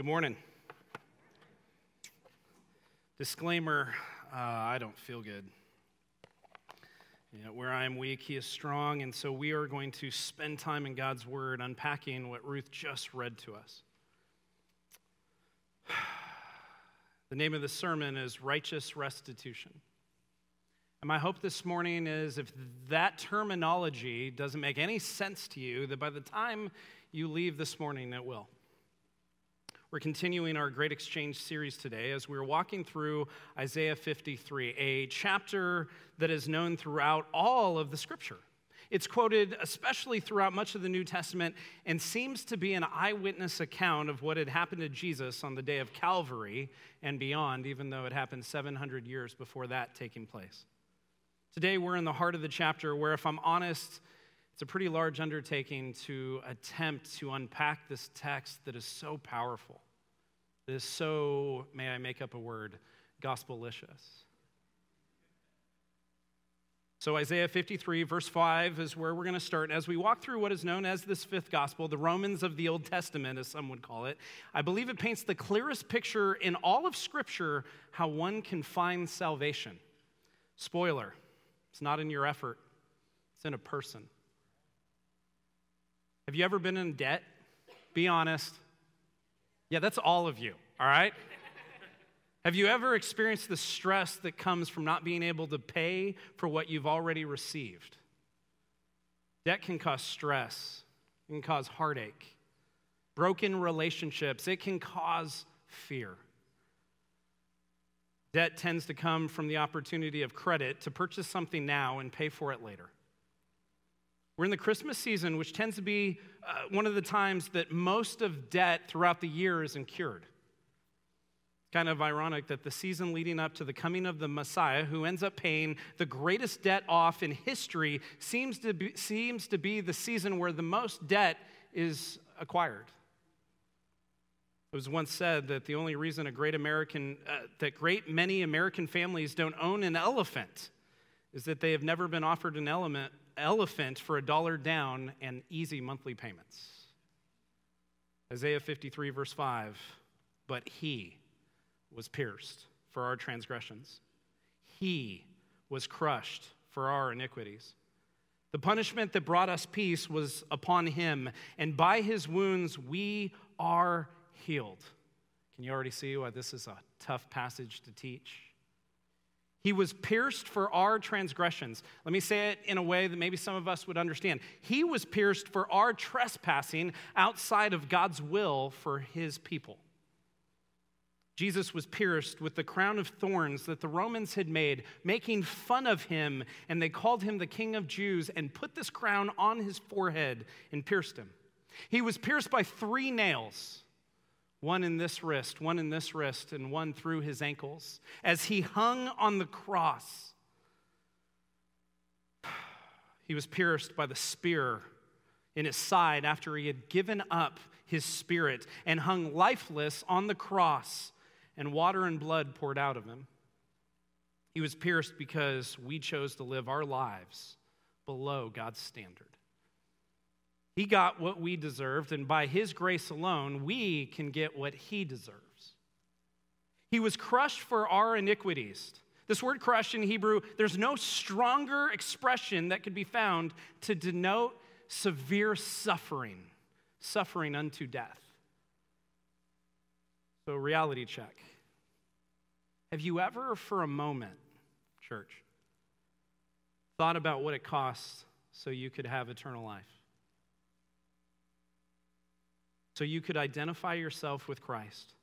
Good morning. Disclaimer uh, I don't feel good. You know, where I am weak, he is strong, and so we are going to spend time in God's Word unpacking what Ruth just read to us. The name of the sermon is Righteous Restitution. And my hope this morning is if that terminology doesn't make any sense to you, that by the time you leave this morning, it will. We're continuing our Great Exchange series today as we're walking through Isaiah 53, a chapter that is known throughout all of the scripture. It's quoted especially throughout much of the New Testament and seems to be an eyewitness account of what had happened to Jesus on the day of Calvary and beyond, even though it happened 700 years before that taking place. Today, we're in the heart of the chapter where, if I'm honest, it's a pretty large undertaking to attempt to unpack this text that is so powerful, is so, may I make up a word, gospelicious. So, Isaiah 53, verse 5 is where we're going to start. As we walk through what is known as this fifth gospel, the Romans of the Old Testament, as some would call it, I believe it paints the clearest picture in all of Scripture how one can find salvation. Spoiler, it's not in your effort, it's in a person. Have you ever been in debt? Be honest. Yeah, that's all of you, all right? Have you ever experienced the stress that comes from not being able to pay for what you've already received? Debt can cause stress, it can cause heartache, broken relationships, it can cause fear. Debt tends to come from the opportunity of credit to purchase something now and pay for it later. We're in the Christmas season, which tends to be uh, one of the times that most of debt throughout the year is incurred. Kind of ironic that the season leading up to the coming of the Messiah, who ends up paying the greatest debt off in history, seems to be, seems to be the season where the most debt is acquired. It was once said that the only reason a great American, uh, that great many American families don't own an elephant is that they have never been offered an element, elephant for a dollar down and easy monthly payments. Isaiah 53, verse 5 But he was pierced for our transgressions, he was crushed for our iniquities. The punishment that brought us peace was upon him, and by his wounds we are healed. Can you already see why this is a tough passage to teach? He was pierced for our transgressions. Let me say it in a way that maybe some of us would understand. He was pierced for our trespassing outside of God's will for his people. Jesus was pierced with the crown of thorns that the Romans had made, making fun of him, and they called him the King of Jews and put this crown on his forehead and pierced him. He was pierced by three nails one in this wrist, one in this wrist, and one through his ankles, as he hung on the cross. He was pierced by the spear in his side after he had given up his spirit and hung lifeless on the cross, and water and blood poured out of him. He was pierced because we chose to live our lives below God's standard. He got what we deserved, and by His grace alone, we can get what He deserves. He was crushed for our iniquities. This word crushed in Hebrew, there's no stronger expression that could be found to denote severe suffering, suffering unto death. So, reality check. Have you ever, for a moment, church, thought about what it costs so you could have eternal life? so you could identify yourself with Christ.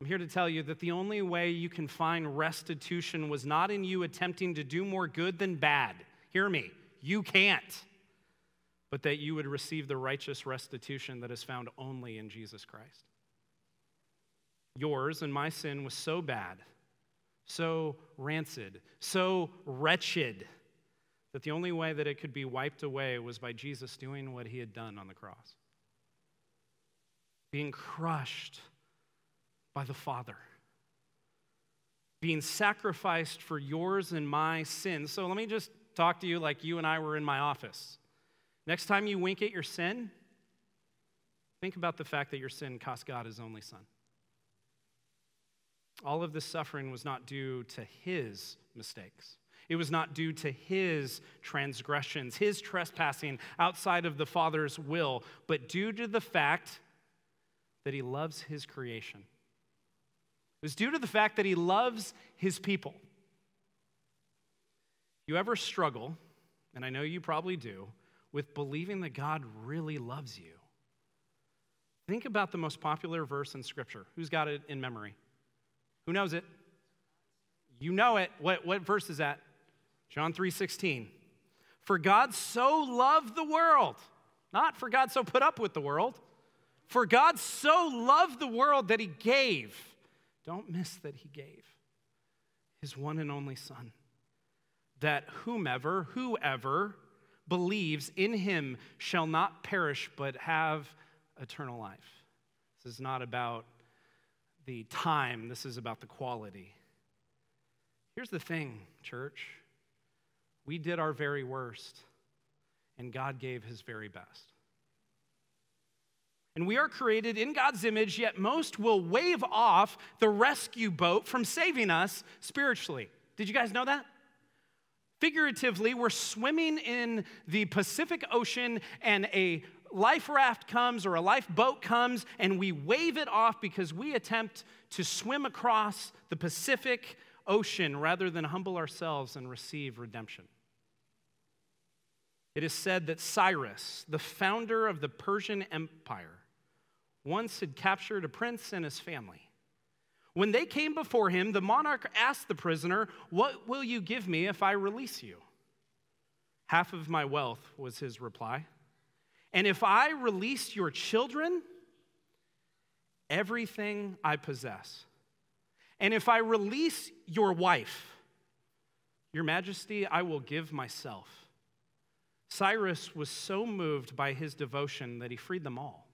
I'm here to tell you that the only way you can find restitution was not in you attempting to do more good than bad. Hear me, you can't. But that you would receive the righteous restitution that is found only in Jesus Christ. Yours and my sin was so bad, so rancid, so wretched, that the only way that it could be wiped away was by Jesus doing what he had done on the cross being crushed by the Father, being sacrificed for yours and my sins. So let me just talk to you like you and I were in my office. Next time you wink at your sin, think about the fact that your sin cost God his only son. All of this suffering was not due to his mistakes. It was not due to his transgressions, his trespassing outside of the Father's will, but due to the fact that he loves his creation. It was due to the fact that he loves his people. You ever struggle, and I know you probably do, with believing that God really loves you? Think about the most popular verse in Scripture. Who's got it in memory? Who knows it? You know it. What, what verse is that? John 3 16. For God so loved the world, not for God so put up with the world. For God so loved the world that he gave. Don't miss that he gave his one and only Son, that whomever, whoever believes in him shall not perish but have eternal life. This is not about the time, this is about the quality. Here's the thing, church we did our very worst, and God gave his very best. And we are created in God's image, yet most will wave off the rescue boat from saving us spiritually. Did you guys know that? Figuratively, we're swimming in the Pacific Ocean and a life raft comes or a lifeboat comes and we wave it off because we attempt to swim across the Pacific Ocean rather than humble ourselves and receive redemption. It is said that Cyrus, the founder of the Persian Empire, once had captured a prince and his family. When they came before him, the monarch asked the prisoner, What will you give me if I release you? Half of my wealth was his reply. And if I release your children, everything I possess. And if I release your wife, your majesty, I will give myself. Cyrus was so moved by his devotion that he freed them all.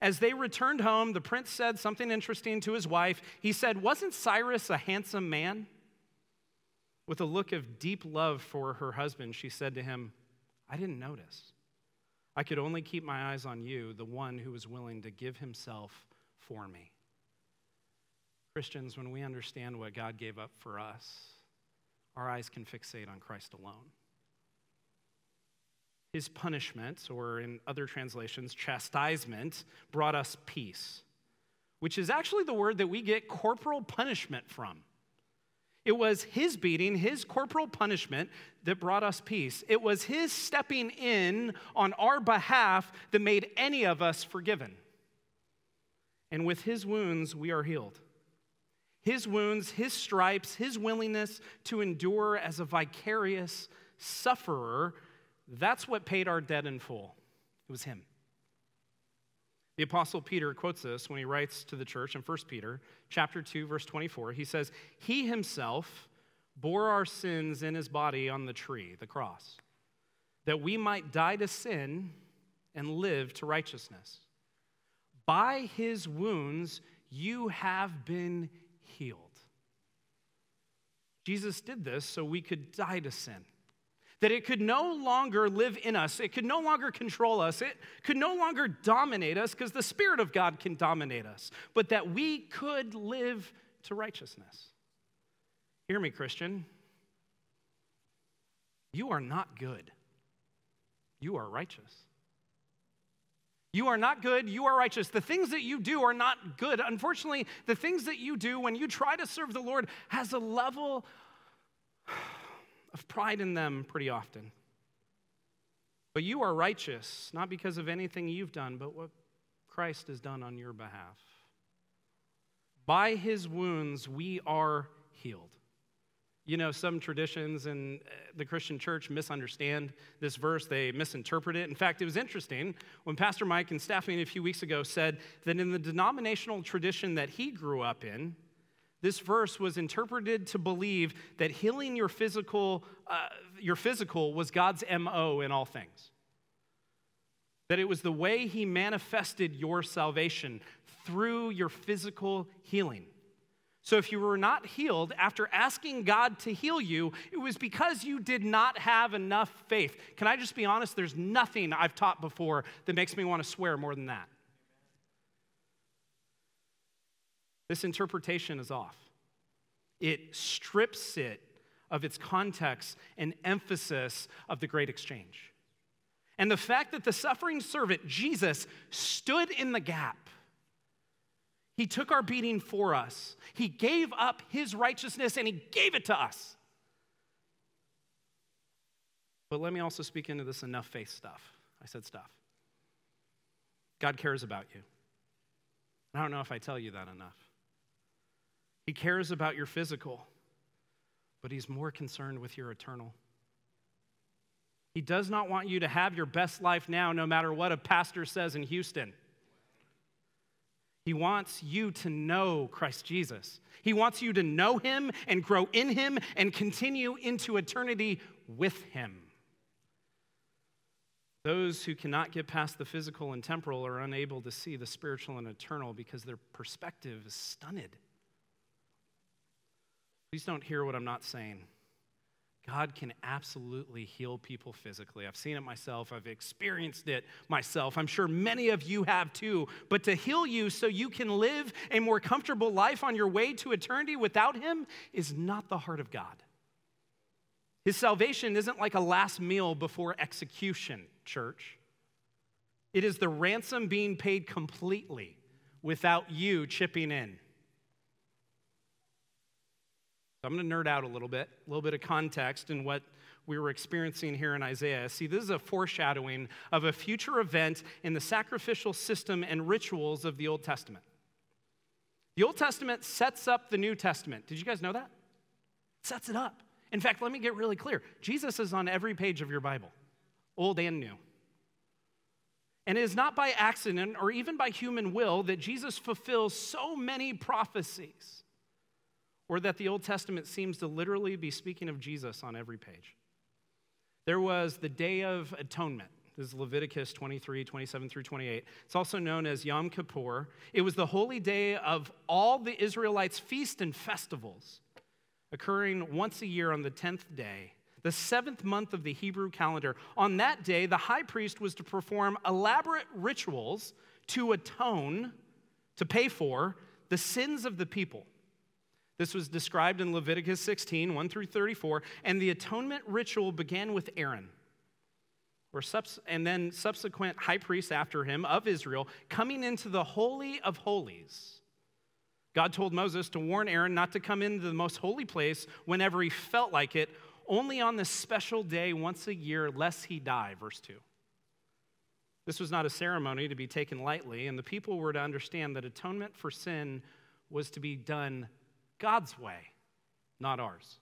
As they returned home, the prince said something interesting to his wife. He said, Wasn't Cyrus a handsome man? With a look of deep love for her husband, she said to him, I didn't notice. I could only keep my eyes on you, the one who was willing to give himself for me. Christians, when we understand what God gave up for us, our eyes can fixate on Christ alone. His punishment, or in other translations, chastisement, brought us peace, which is actually the word that we get corporal punishment from. It was his beating, his corporal punishment that brought us peace. It was his stepping in on our behalf that made any of us forgiven. And with his wounds, we are healed. His wounds, his stripes, his willingness to endure as a vicarious sufferer, that's what paid our debt in full. It was him. The apostle Peter quotes this when he writes to the church in 1 Peter chapter 2 verse 24. He says, "He himself bore our sins in his body on the tree, the cross, that we might die to sin and live to righteousness. By his wounds you have been healed." Jesus did this so we could die to sin that it could no longer live in us, it could no longer control us, it could no longer dominate us because the Spirit of God can dominate us, but that we could live to righteousness. Hear me, Christian. You are not good, you are righteous. You are not good, you are righteous. The things that you do are not good. Unfortunately, the things that you do when you try to serve the Lord has a level of pride in them pretty often. But you are righteous, not because of anything you've done, but what Christ has done on your behalf. By his wounds, we are healed. You know, some traditions in uh, the Christian church misunderstand this verse, they misinterpret it. In fact, it was interesting when Pastor Mike in staffing a few weeks ago said that in the denominational tradition that he grew up in, this verse was interpreted to believe that healing your physical, uh, your physical was God's MO in all things. That it was the way He manifested your salvation through your physical healing. So if you were not healed after asking God to heal you, it was because you did not have enough faith. Can I just be honest? There's nothing I've taught before that makes me want to swear more than that. This interpretation is off. It strips it of its context and emphasis of the great exchange. And the fact that the suffering servant, Jesus, stood in the gap. He took our beating for us. He gave up his righteousness and he gave it to us. But let me also speak into this enough faith stuff. I said stuff. God cares about you. I don't know if I tell you that enough. He cares about your physical, but He's more concerned with your eternal. He does not want you to have your best life now, no matter what a pastor says in Houston. He wants you to know Christ Jesus. He wants you to know Him and grow in Him and continue into eternity with Him. Those who cannot get past the physical and temporal are unable to see the spiritual and eternal because their perspective is stunted. Please don't hear what I'm not saying. God can absolutely heal people physically. I've seen it myself, I've experienced it myself. I'm sure many of you have too. But to heal you so you can live a more comfortable life on your way to eternity without Him is not the heart of God. His salvation isn't like a last meal before execution, church. It is the ransom being paid completely without you chipping in. I'm going to nerd out a little bit, a little bit of context in what we were experiencing here in Isaiah. See, this is a foreshadowing of a future event in the sacrificial system and rituals of the Old Testament. The Old Testament sets up the New Testament. Did you guys know that? It sets it up. In fact, let me get really clear Jesus is on every page of your Bible, old and new. And it is not by accident or even by human will that Jesus fulfills so many prophecies, or that the Old Testament seems to literally be speaking of Jesus on every page. There was the Day of Atonement. This is Leviticus 23, 27 through 28. It's also known as Yom Kippur. It was the holy day of all the Israelites' feasts and festivals occurring once a year on the 10th day, the seventh month of the Hebrew calendar. On that day, the high priest was to perform elaborate rituals to atone, to pay for the sins of the people. This was described in Leviticus 16, 1 through 34, and the atonement ritual began with Aaron. and then subsequent high priests after him of Israel coming into the Holy of Holies God told Moses to warn Aaron not to come into the most holy place whenever he felt like it, only on this special day once a year, lest he die. Verse 2. This was not a ceremony to be taken lightly, and the people were to understand that atonement for sin was to be done God's way, not ours.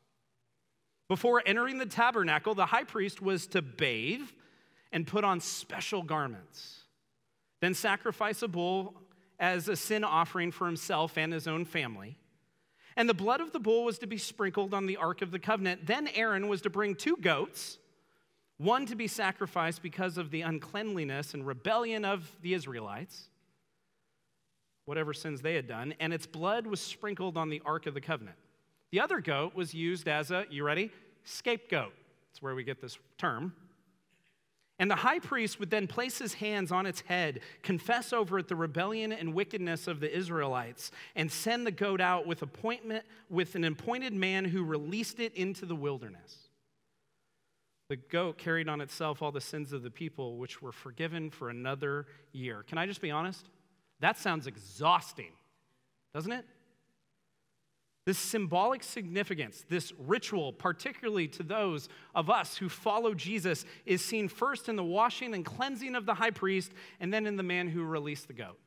Before entering the tabernacle, the high priest was to bathe and put on special garments, then sacrifice a bull as a sin offering for himself and his own family. And the blood of the bull was to be sprinkled on the Ark of the Covenant. Then Aaron was to bring two goats, one to be sacrificed because of the uncleanliness and rebellion of the Israelites, whatever sins they had done, and its blood was sprinkled on the Ark of the Covenant. The other goat was used as a, you ready? Scapegoat. That's where we get this term. And the high priest would then place his hands on its head, confess over it the rebellion and wickedness of the Israelites, and send the goat out with appointment with an appointed man who released it into the wilderness. The goat carried on itself all the sins of the people, which were forgiven for another year. Can I just be honest? That sounds exhausting, doesn't it? This symbolic significance, this ritual, particularly to those of us who follow Jesus, is seen first in the washing and cleansing of the high priest and then in the man who released the goat.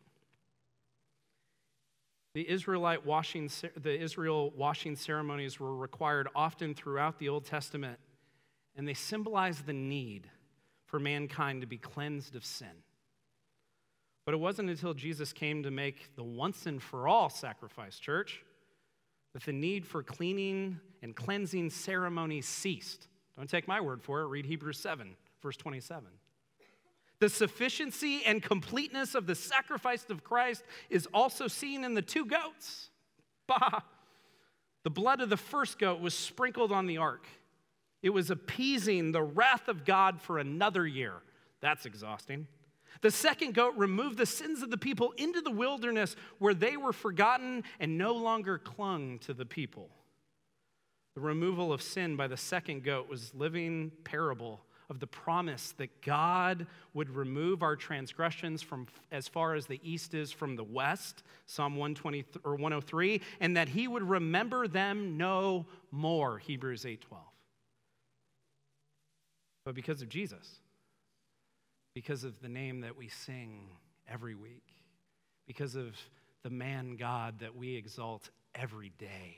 The Israelite washing, the Israel washing ceremonies were required often throughout the Old Testament, and they symbolize the need for mankind to be cleansed of sin. But it wasn't until Jesus came to make the once and for all sacrifice, church, that the need for cleaning and cleansing ceremonies ceased. Don't take my word for it, read Hebrews 7, verse 27. The sufficiency and completeness of the sacrifice of Christ is also seen in the two goats. Bah! The blood of the first goat was sprinkled on the ark. It was appeasing the wrath of God for another year. That's exhausting. The second goat removed the sins of the people into the wilderness where they were forgotten and no longer clung to the people. The removal of sin by the second goat was living parable of the promise that God would remove our transgressions from as far as the east is from the west, Psalm 120 or 103, and that he would remember them no more, Hebrews 8:12. But because of Jesus, because of the name that we sing every week, because of the man God that we exalt every day.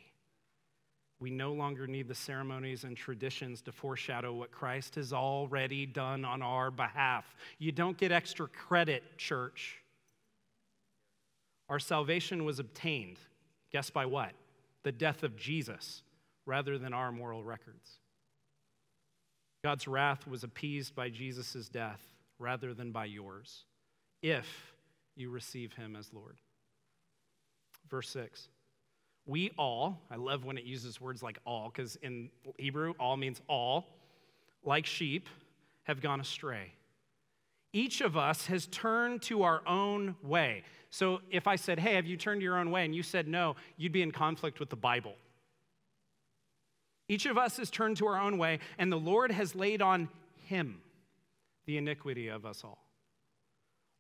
We no longer need the ceremonies and traditions to foreshadow what Christ has already done on our behalf. You don't get extra credit, church. Our salvation was obtained, guess by what? The death of Jesus, rather than our moral records. God's wrath was appeased by Jesus' death rather than by yours, if you receive him as Lord. Verse 6. We all, I love when it uses words like all, because in Hebrew, all means all, like sheep, have gone astray. Each of us has turned to our own way. So if I said, Hey, have you turned your own way? and you said no, you'd be in conflict with the Bible. Each of us has turned to our own way, and the Lord has laid on him the iniquity of us all.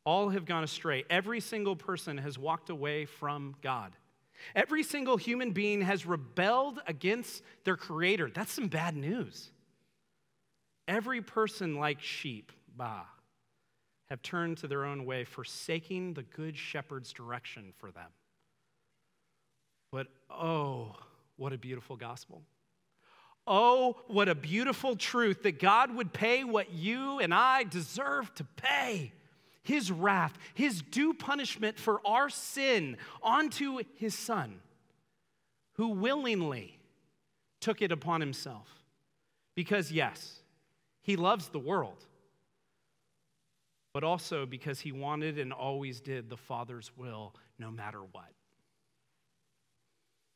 All have gone astray. Every single person has walked away from God. Every single human being has rebelled against their creator. That's some bad news. Every person, like sheep, bah, have turned to their own way, forsaking the good shepherd's direction for them. But oh, what a beautiful gospel. Oh, what a beautiful truth that God would pay what you and I deserve to pay his wrath, his due punishment for our sin onto his son, who willingly took it upon himself. Because, yes, he loves the world, but also because he wanted and always did the Father's will no matter what.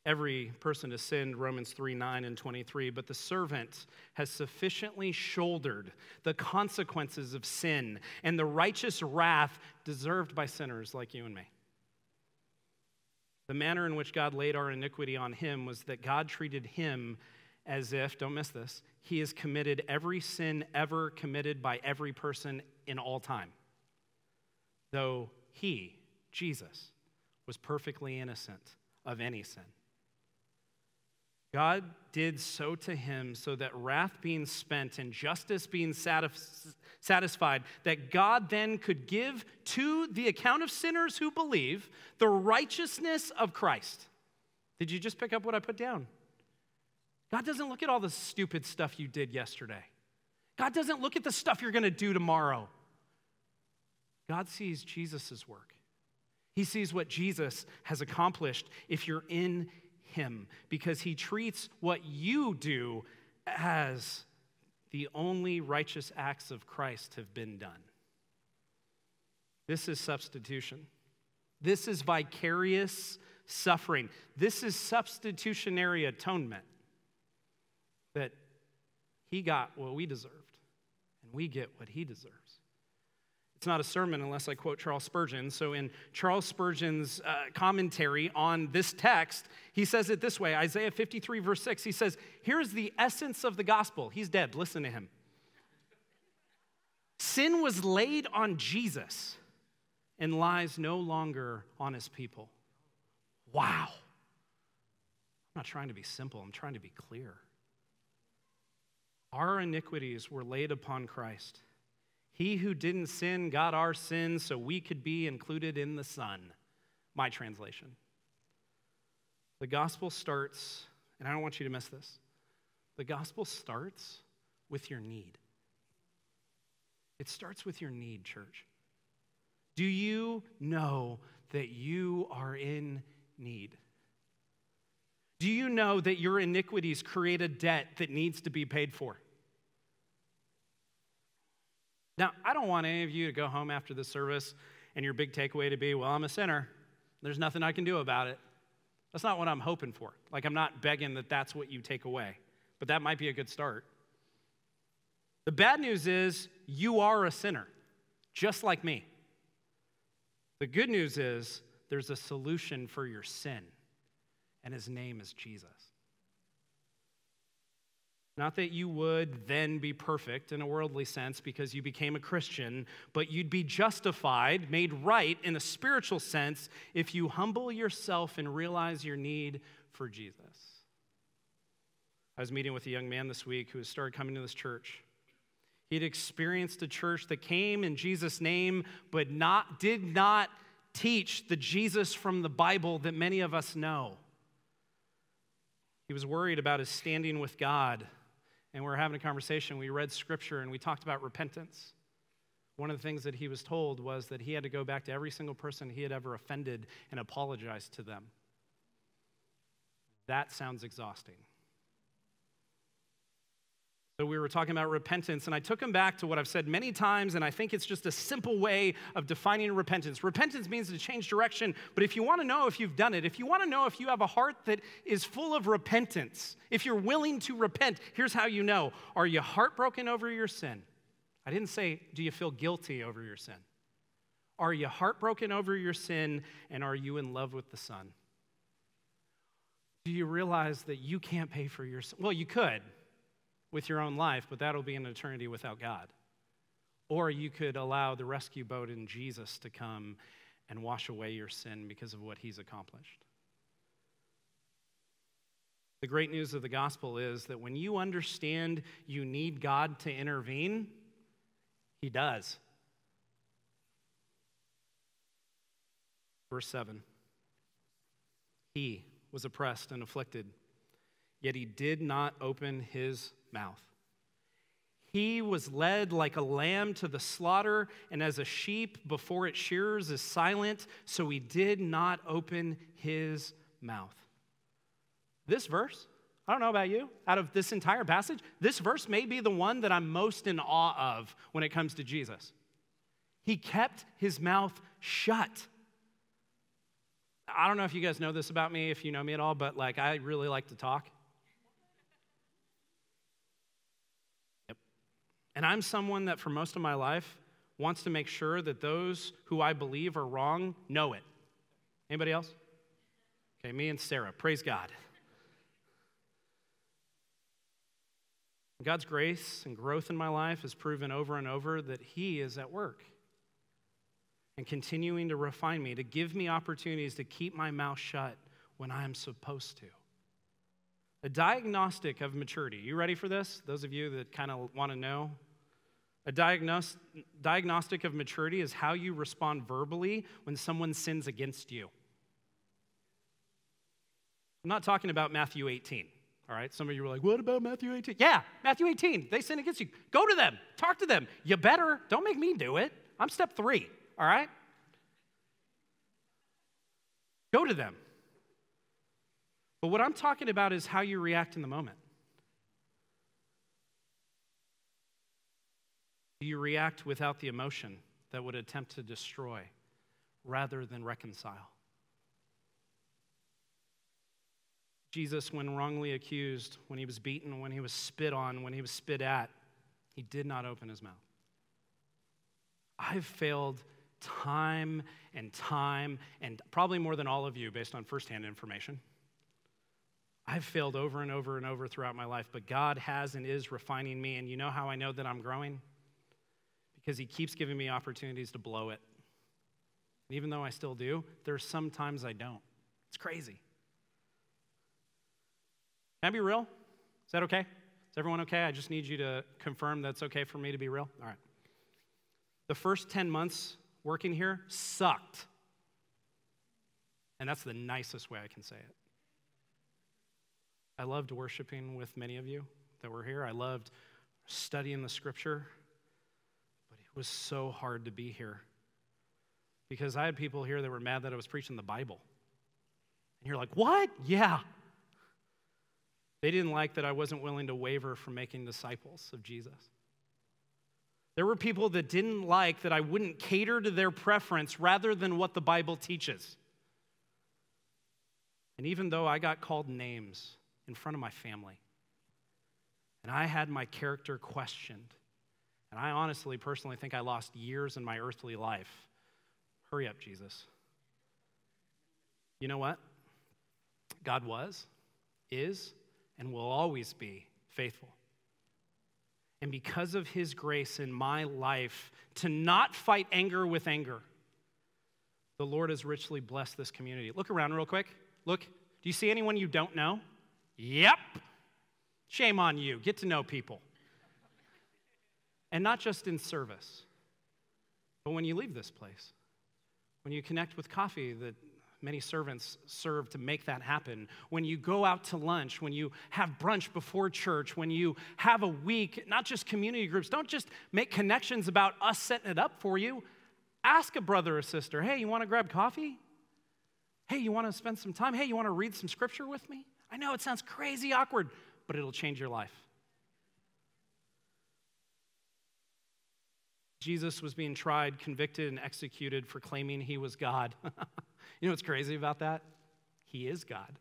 Every person has sinned, Romans 3 9 and 23, but the servant has sufficiently shouldered the consequences of sin and the righteous wrath deserved by sinners like you and me. The manner in which God laid our iniquity on him was that God treated him as if, don't miss this, he has committed every sin ever committed by every person in all time. Though he, Jesus, was perfectly innocent of any sin. God did so to him so that wrath being spent and justice being satisfied, that God then could give to the account of sinners who believe the righteousness of Christ. Did you just pick up what I put down? God doesn't look at all the stupid stuff you did yesterday. God doesn't look at the stuff you're going to do tomorrow. God sees Jesus' work. He sees what Jesus has accomplished if you're in him because he treats what you do as the only righteous acts of Christ have been done. This is substitution. This is vicarious suffering. This is substitutionary atonement. That he got what we deserved, and we get what he deserves. It's not a sermon unless I quote Charles Spurgeon. So, in Charles Spurgeon's uh, commentary on this text, he says it this way Isaiah 53, verse 6, he says, Here's the essence of the gospel. He's dead. Listen to him. Sin was laid on Jesus and lies no longer on his people. Wow. I'm not trying to be simple, I'm trying to be clear. Our iniquities were laid upon Christ. He who didn't sin got our sins so we could be included in the Son. My translation. The gospel starts, and I don't want you to miss this. The gospel starts with your need. It starts with your need, church. Do you know that you are in need? Do you know that your iniquities create a debt that needs to be paid for? Now, I don't want any of you to go home after the service and your big takeaway to be, well, I'm a sinner. There's nothing I can do about it. That's not what I'm hoping for. Like, I'm not begging that that's what you take away, but that might be a good start. The bad news is you are a sinner. just like me. The good news is there's a solution for your sin, and his name is Jesus. Not that you would then be perfect in a worldly sense because you became a Christian, but you'd be justified, made right in a spiritual sense if you humble yourself and realize your need for Jesus. I was meeting with a young man this week who had started coming to this church. He had experienced a church that came in Jesus' name, but not, did not teach the Jesus from the Bible that many of us know. He was worried about his standing with God and we were having a conversation. We read scripture and we talked about repentance. One of the things that he was told was that he had to go back to every single person he had ever offended and apologize to them. That sounds exhausting. So we were talking about repentance, and I took him back to what I've said many times, and I think it's just a simple way of defining repentance. Repentance means to change direction, but if you want to know if you've done it, if you want to know if you have a heart that is full of repentance, if you're willing to repent, here's how you know. Are you heartbroken over your sin? I didn't say, do you feel guilty over your sin? Are you heartbroken over your sin, and are you in love with the Son? Do you realize that you can't pay for your sin? Well, you could with your own life, but that'll be an eternity without God. Or you could allow the rescue boat in Jesus to come and wash away your sin because of what he's accomplished. The great news of the gospel is that when you understand you need God to intervene, he does. Verse 7 He was oppressed and afflicted, yet he did not open his mouth. He was led like a lamb to the slaughter, and as a sheep before its shearers is silent, so he did not open his mouth. This verse, I don't know about you, out of this entire passage, this verse may be the one that I'm most in awe of when it comes to Jesus. He kept his mouth shut. I don't know if you guys know this about me, if you know me at all, but like I really like to talk. And I'm someone that for most of my life wants to make sure that those who I believe are wrong know it. Anybody else? Okay, me and Sarah. Praise God. God's grace and growth in my life has proven over and over that He is at work and continuing to refine me, to give me opportunities to keep my mouth shut when I am supposed to. A diagnostic of maturity. You ready for this? Those of you that kind of want to know. A diagnos- diagnostic of maturity is how you respond verbally when someone sins against you. I'm not talking about Matthew 18. All right, some of you were like, what about Matthew 18? Yeah, Matthew 18. They sin against you. Go to them, talk to them. You better. Don't make me do it. I'm step three. All right? Go to them. But what I'm talking about is how you react in the moment. Do you react without the emotion that would attempt to destroy rather than reconcile? Jesus, when wrongly accused, when he was beaten, when he was spit on, when he was spit at, he did not open his mouth. I've failed time and time, and probably more than all of you based on firsthand information. I've failed over and over and over throughout my life, but God has and is refining me. And you know how I know that I'm growing? Because He keeps giving me opportunities to blow it. And even though I still do, there's sometimes I don't. It's crazy. Can I be real? Is that okay? Is everyone okay? I just need you to confirm that's okay for me to be real. All right. The first 10 months working here sucked. And that's the nicest way I can say it. I loved worshiping with many of you that were here. I loved studying the scripture, it was so hard to be here because I had people here that were mad that I was preaching the Bible. And you're like, what? Yeah. They didn't like that I wasn't willing to waver from making disciples of Jesus. There were people that didn't like that I wouldn't cater to their preference rather than what the Bible teaches. And even though I got called names, in front of my family. And I had my character questioned. And I honestly, personally think I lost years in my earthly life. Hurry up, Jesus. You know what? God was, is, and will always be faithful. And because of his grace in my life to not fight anger with anger, the Lord has richly blessed this community. Look around real quick. Look. Do you see anyone you don't know? Yep. Shame on you. Get to know people. And not just in service, but when you leave this place, when you connect with coffee that many servants serve to make that happen, when you go out to lunch, when you have brunch before church, when you have a week, not just community groups, don't just make connections about us setting it up for you. Ask a brother or sister, hey, you want to grab coffee? Hey, you want to spend some time? Hey, you want to read some scripture with me? I know it sounds crazy awkward, but it'll change your life. Jesus was being tried, convicted, and executed for claiming he was God. you know what's crazy about that? He is God.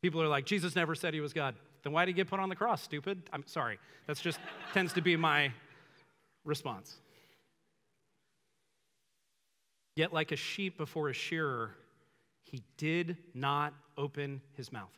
People are like, Jesus never said he was God. Then why did he get put on the cross, stupid? I'm sorry. That's just tends to be my response. Yet, like a sheep before a shearer, he did not open his mouth.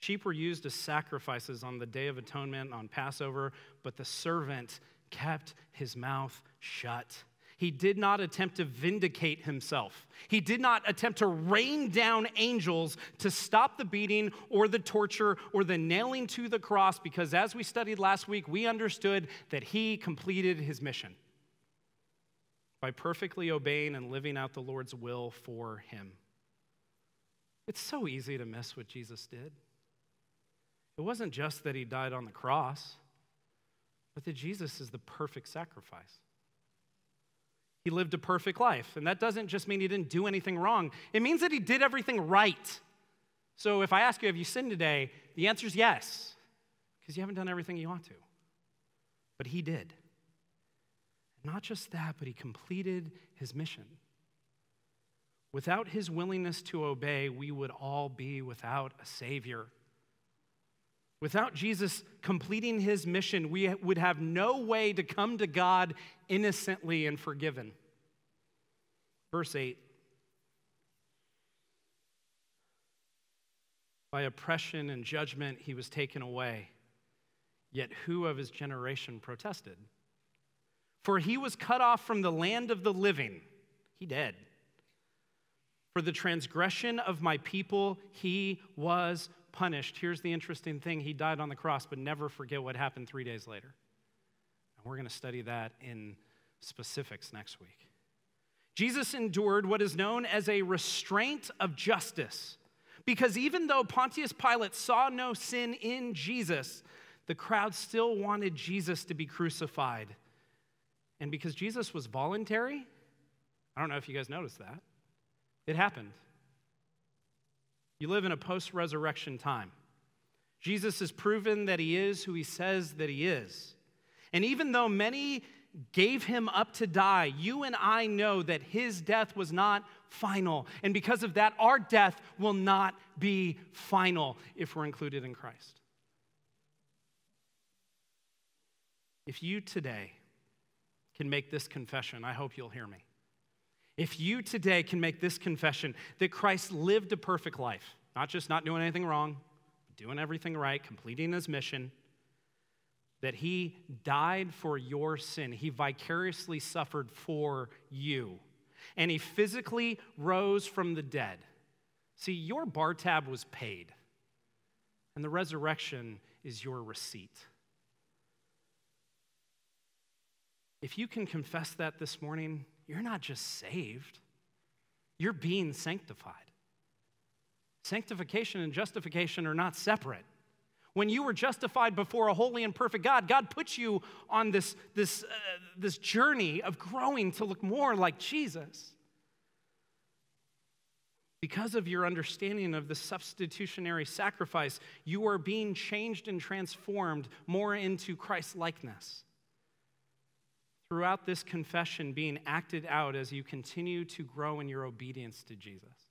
Sheep were used as sacrifices on the Day of Atonement, on Passover, but the servant kept his mouth shut. He did not attempt to vindicate himself. He did not attempt to rain down angels to stop the beating or the torture or the nailing to the cross, because as we studied last week, we understood that he completed his mission by perfectly obeying and living out the Lord's will for him. It's so easy to miss what Jesus did. It wasn't just that he died on the cross, but that Jesus is the perfect sacrifice. He lived a perfect life. And that doesn't just mean he didn't do anything wrong, it means that he did everything right. So if I ask you, have you sinned today? The answer is yes, because you haven't done everything you ought to. But he did. Not just that, but he completed his mission. Without his willingness to obey, we would all be without a Savior. Without Jesus completing his mission, we would have no way to come to God innocently and forgiven. Verse 8 By oppression and judgment, he was taken away. Yet who of his generation protested? For he was cut off from the land of the living. He dead. For the transgression of my people, he was punished. Here's the interesting thing he died on the cross, but never forget what happened three days later. And we're going to study that in specifics next week. Jesus endured what is known as a restraint of justice. Because even though Pontius Pilate saw no sin in Jesus, the crowd still wanted Jesus to be crucified. And because Jesus was voluntary, I don't know if you guys noticed that, it happened. You live in a post resurrection time. Jesus has proven that he is who he says that he is. And even though many gave him up to die, you and I know that his death was not final. And because of that, our death will not be final if we're included in Christ. If you today can make this confession, I hope you'll hear me. If you today can make this confession that Christ lived a perfect life, not just not doing anything wrong, doing everything right, completing his mission, that he died for your sin, he vicariously suffered for you, and he physically rose from the dead. See, your bar tab was paid, and the resurrection is your receipt. If you can confess that this morning, you're not just saved, you're being sanctified. Sanctification and justification are not separate. When you were justified before a holy and perfect God, God put you on this, this, uh, this journey of growing to look more like Jesus. Because of your understanding of the substitutionary sacrifice, you are being changed and transformed more into Christ likeness throughout this confession being acted out as you continue to grow in your obedience to Jesus.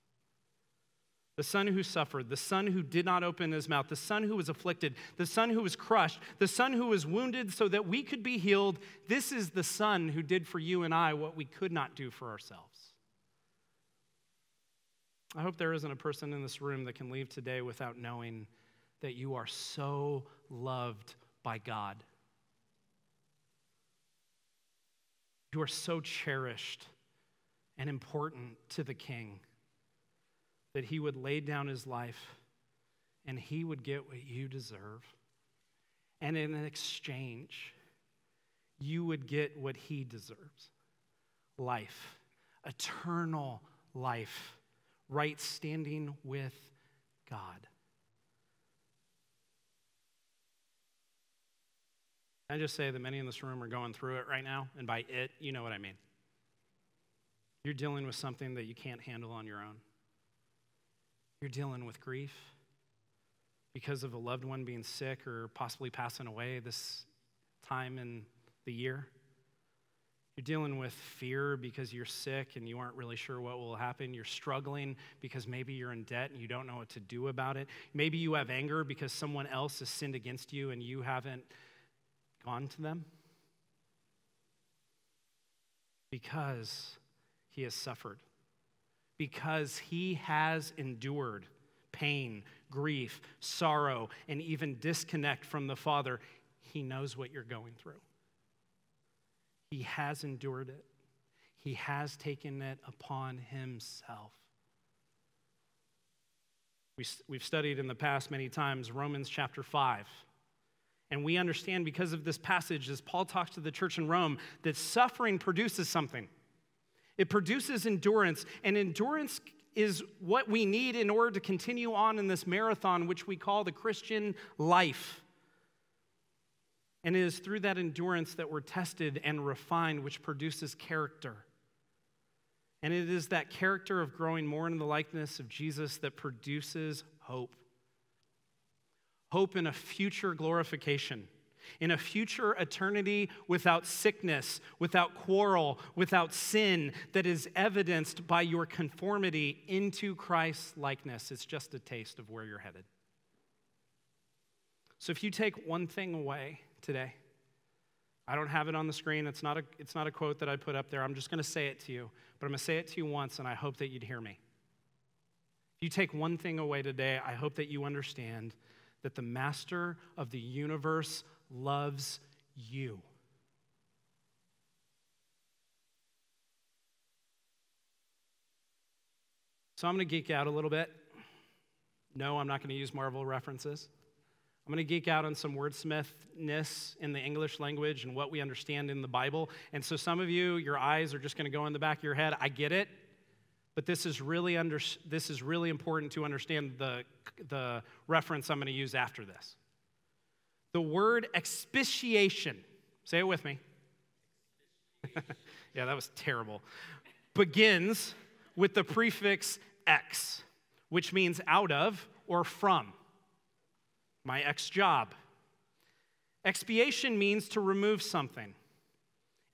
the son who suffered, the son who did not open his mouth, the son who was afflicted, the son who was crushed, the son who was wounded so that we could be healed. This is the son who did for you and I what we could not do for ourselves. I hope there isn't a person in this room that can leave today without knowing that you are so loved by God. You are so cherished and important to the King that he would lay down his life and he would get what you deserve. And in exchange, you would get what he deserves life, eternal life, right standing with God. I just say that many in this room are going through it right now, and by it, you know what I mean. You're dealing with something that you can't handle on your own. You're dealing with grief because of a loved one being sick or possibly passing away this time in the year. You're dealing with fear because you're sick and you aren't really sure what will happen. You're struggling because maybe you're in debt and you don't know what to do about it. Maybe you have anger because someone else has sinned against you and you haven't gone to them. Because he has suffered because he has endured pain, grief, sorrow, and even disconnect from the Father. He knows what you're going through. He has endured it, he has taken it upon himself. We, we've studied in the past many times Romans chapter 5. And we understand because of this passage, as Paul talks to the church in Rome, that suffering produces something. It produces endurance, and endurance is what we need in order to continue on in this marathon, which we call the Christian life. And it is through that endurance that we're tested and refined, which produces character. And it is that character of growing more in the likeness of Jesus that produces hope. Hope in a future glorification in a future eternity without sickness, without quarrel, without sin that is evidenced by your conformity into Christ's likeness. It's just a taste of where you're headed. So if you take one thing away today, I don't have it on the screen. It's not a, it's not a quote that I put up there. I'm just going to say it to you, but I'm going to say it to you once, and I hope that you'd hear me. If you take one thing away today, I hope that you understand that the master of the universe loves you. So I'm going to geek out a little bit. No, I'm not going to use Marvel references. I'm going to geek out on some wordsmithness in the English language and what we understand in the Bible. And so some of you, your eyes are just going to go in the back of your head. I get it. But this is really, under, this is really important to understand the, the reference I'm going to use after this. The word expiation, say it with me. yeah, that was terrible. Begins with the prefix ex, which means out of or from. My ex job. Expiation means to remove something.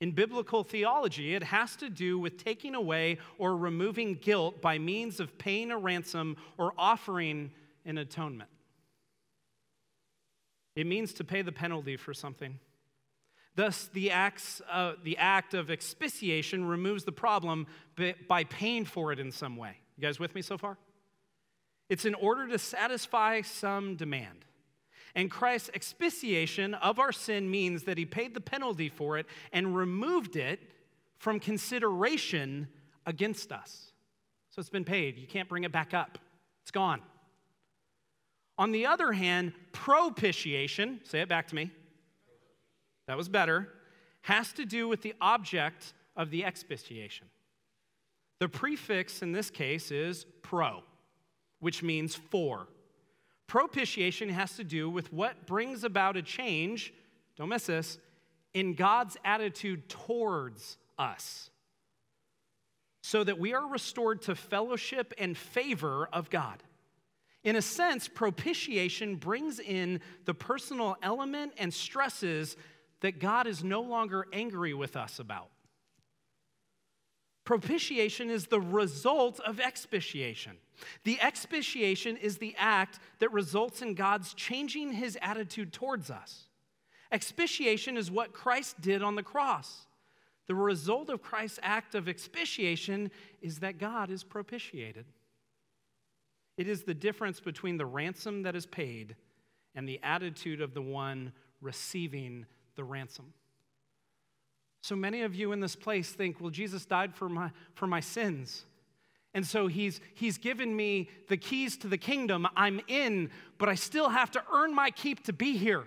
In biblical theology, it has to do with taking away or removing guilt by means of paying a ransom or offering an atonement. It means to pay the penalty for something. Thus, the, acts, uh, the act of expiation removes the problem by paying for it in some way. You guys with me so far? It's in order to satisfy some demand. And Christ's expiation of our sin means that he paid the penalty for it and removed it from consideration against us. So it's been paid. You can't bring it back up, it's gone. On the other hand, propitiation, say it back to me, that was better, has to do with the object of the expiation. The prefix in this case is pro, which means for. Propitiation has to do with what brings about a change, don't miss this, in God's attitude towards us, so that we are restored to fellowship and favor of God. In a sense, propitiation brings in the personal element and stresses that God is no longer angry with us about. Propitiation is the result of expiation. The expiation is the act that results in God's changing his attitude towards us. Expiation is what Christ did on the cross. The result of Christ's act of expiation is that God is propitiated. It is the difference between the ransom that is paid and the attitude of the one receiving the ransom. So many of you in this place think, well, Jesus died for my, for my sins. And so he's, he's given me the keys to the kingdom. I'm in, but I still have to earn my keep to be here.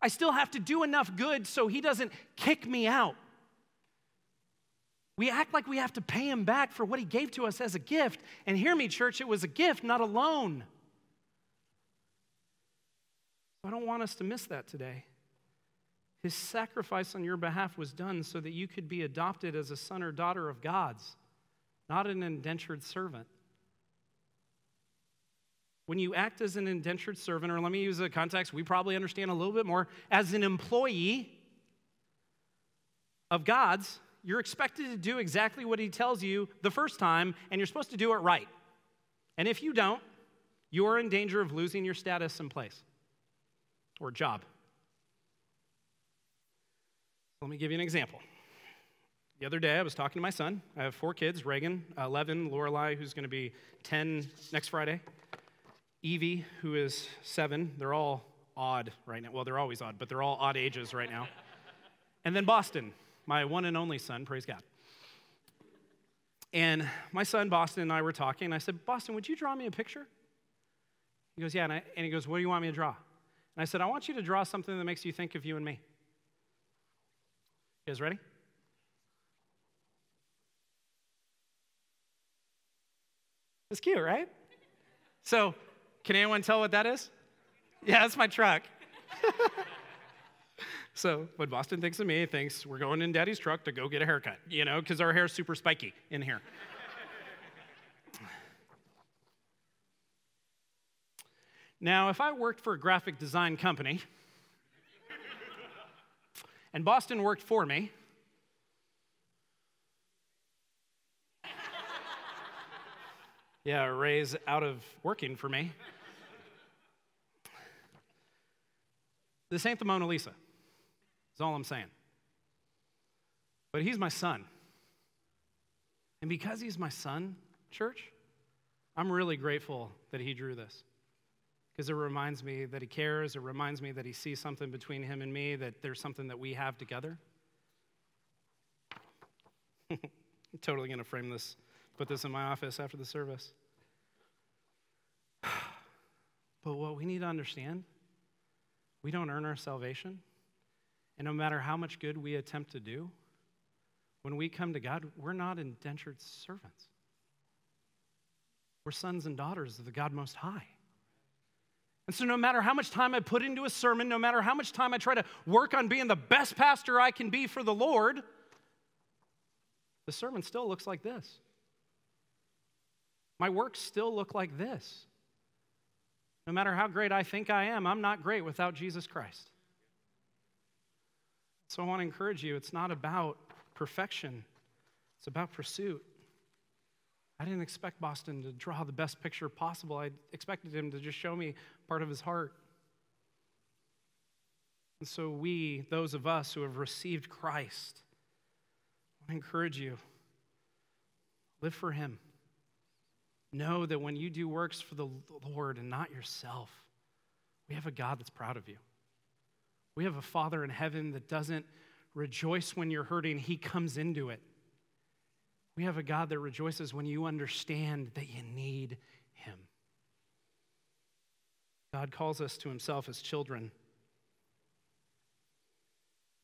I still have to do enough good so he doesn't kick me out. We act like we have to pay him back for what he gave to us as a gift. And hear me, church, it was a gift, not a loan. I don't want us to miss that today. His sacrifice on your behalf was done so that you could be adopted as a son or daughter of God's, not an indentured servant. When you act as an indentured servant, or let me use a context we probably understand a little bit more, as an employee of God's, you're expected to do exactly what he tells you the first time, and you're supposed to do it right. And if you don't, you are in danger of losing your status and place or job. Let me give you an example. The other day, I was talking to my son. I have four kids Reagan, 11, Lorelai, who's going to be 10 next Friday, Evie, who is seven. They're all odd right now. Well, they're always odd, but they're all odd ages right now. and then Boston, my one and only son, praise God. And my son, Boston, and I were talking, and I said, Boston, would you draw me a picture? He goes, Yeah. And, I, and he goes, What do you want me to draw? And I said, I want you to draw something that makes you think of you and me. You guys ready? It's cute, right? So, can anyone tell what that is? Yeah, that's my truck. So what Boston thinks of me, thinks we're going in daddy's truck to go get a haircut, you know, because our hair's super spiky in here. now, if I worked for a graphic design company and Boston worked for me, yeah, Ray's out of working for me. This ain't the Mona Lisa is all I'm saying. But he's my son. And because he's my son, church, I'm really grateful that he drew this. Because it reminds me that he cares. It reminds me that he sees something between him and me, that there's something that we have together. I'm totally going to frame this, put this in my office after the service. But what we need to understand, we don't earn our salvation. And no matter how much good we attempt to do, when we come to God, we're not indentured servants. We're sons and daughters of the God Most High. And so, no matter how much time I put into a sermon, no matter how much time I try to work on being the best pastor I can be for the Lord, the sermon still looks like this. My works still look like this. No matter how great I think I am, I'm not great without Jesus Christ. So I want to encourage you it's not about perfection, it's about pursuit. I didn't expect Boston to draw the best picture possible. I expected him to just show me part of his heart. And so, we, those of us who have received Christ, I encourage you live for him. Know that when you do works for the Lord and not yourself, we have a God that's proud of you. We have a Father in heaven that doesn't rejoice when you're hurting, He comes into it. We have a God that rejoices when you understand that you need Him. God calls us to Himself as children.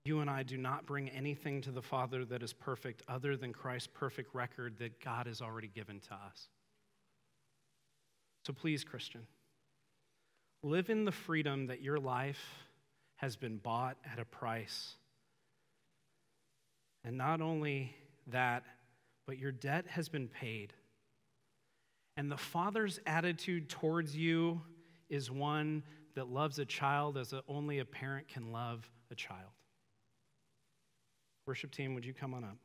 You and I do not bring anything to the Father that is perfect other than Christ's perfect record that God has already given to us. So please, Christian, live in the freedom that your life has been bought at a price. And not only that, but your debt has been paid. And the Father's attitude towards you is one that loves a child as only a parent can love a child. Worship team, would you come on up?